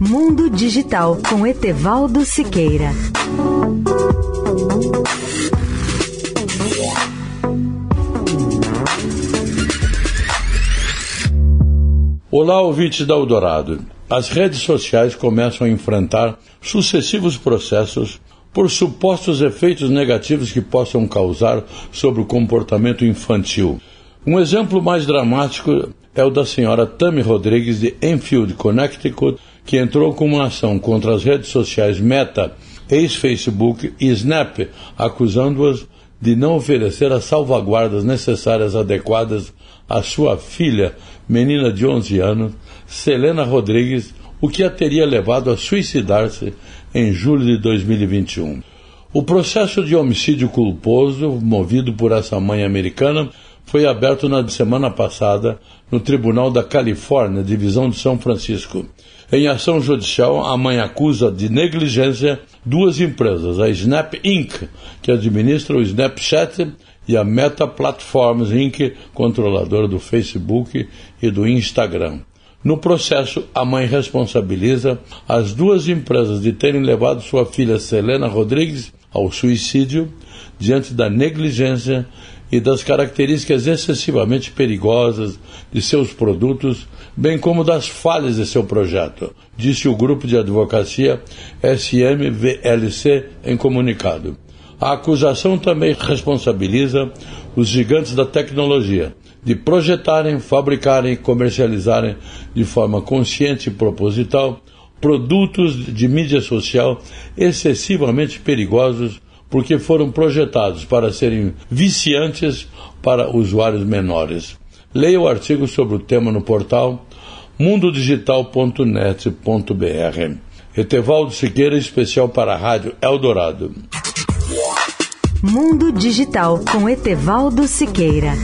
Mundo Digital com Etevaldo Siqueira. Olá, ouvintes da Eldorado. As redes sociais começam a enfrentar sucessivos processos por supostos efeitos negativos que possam causar sobre o comportamento infantil. Um exemplo mais dramático é o da senhora Tammy Rodrigues de Enfield, Connecticut, que entrou com uma ação contra as redes sociais Meta, ex-Facebook e Snap, acusando-as de não oferecer as salvaguardas necessárias adequadas à sua filha, menina de 11 anos, Selena Rodrigues, o que a teria levado a suicidar-se em julho de 2021. O processo de homicídio culposo, movido por essa mãe americana, foi aberto na semana passada no Tribunal da Califórnia, divisão de São Francisco. Em ação judicial, a mãe acusa de negligência duas empresas, a Snap Inc., que administra o Snapchat, e a Meta Platforms Inc., controladora do Facebook e do Instagram. No processo, a mãe responsabiliza as duas empresas de terem levado sua filha Selena Rodrigues ao suicídio diante da negligência e das características excessivamente perigosas de seus produtos, bem como das falhas de seu projeto, disse o grupo de advocacia SMVLC em comunicado. A acusação também responsabiliza os gigantes da tecnologia de projetarem, fabricarem e comercializarem de forma consciente e proposital produtos de mídia social excessivamente perigosos porque foram projetados para serem viciantes para usuários menores. Leia o artigo sobre o tema no portal mundodigital.net.br. Etevaldo Siqueira, especial para a Rádio Eldorado. Mundo Digital com Etevaldo Siqueira.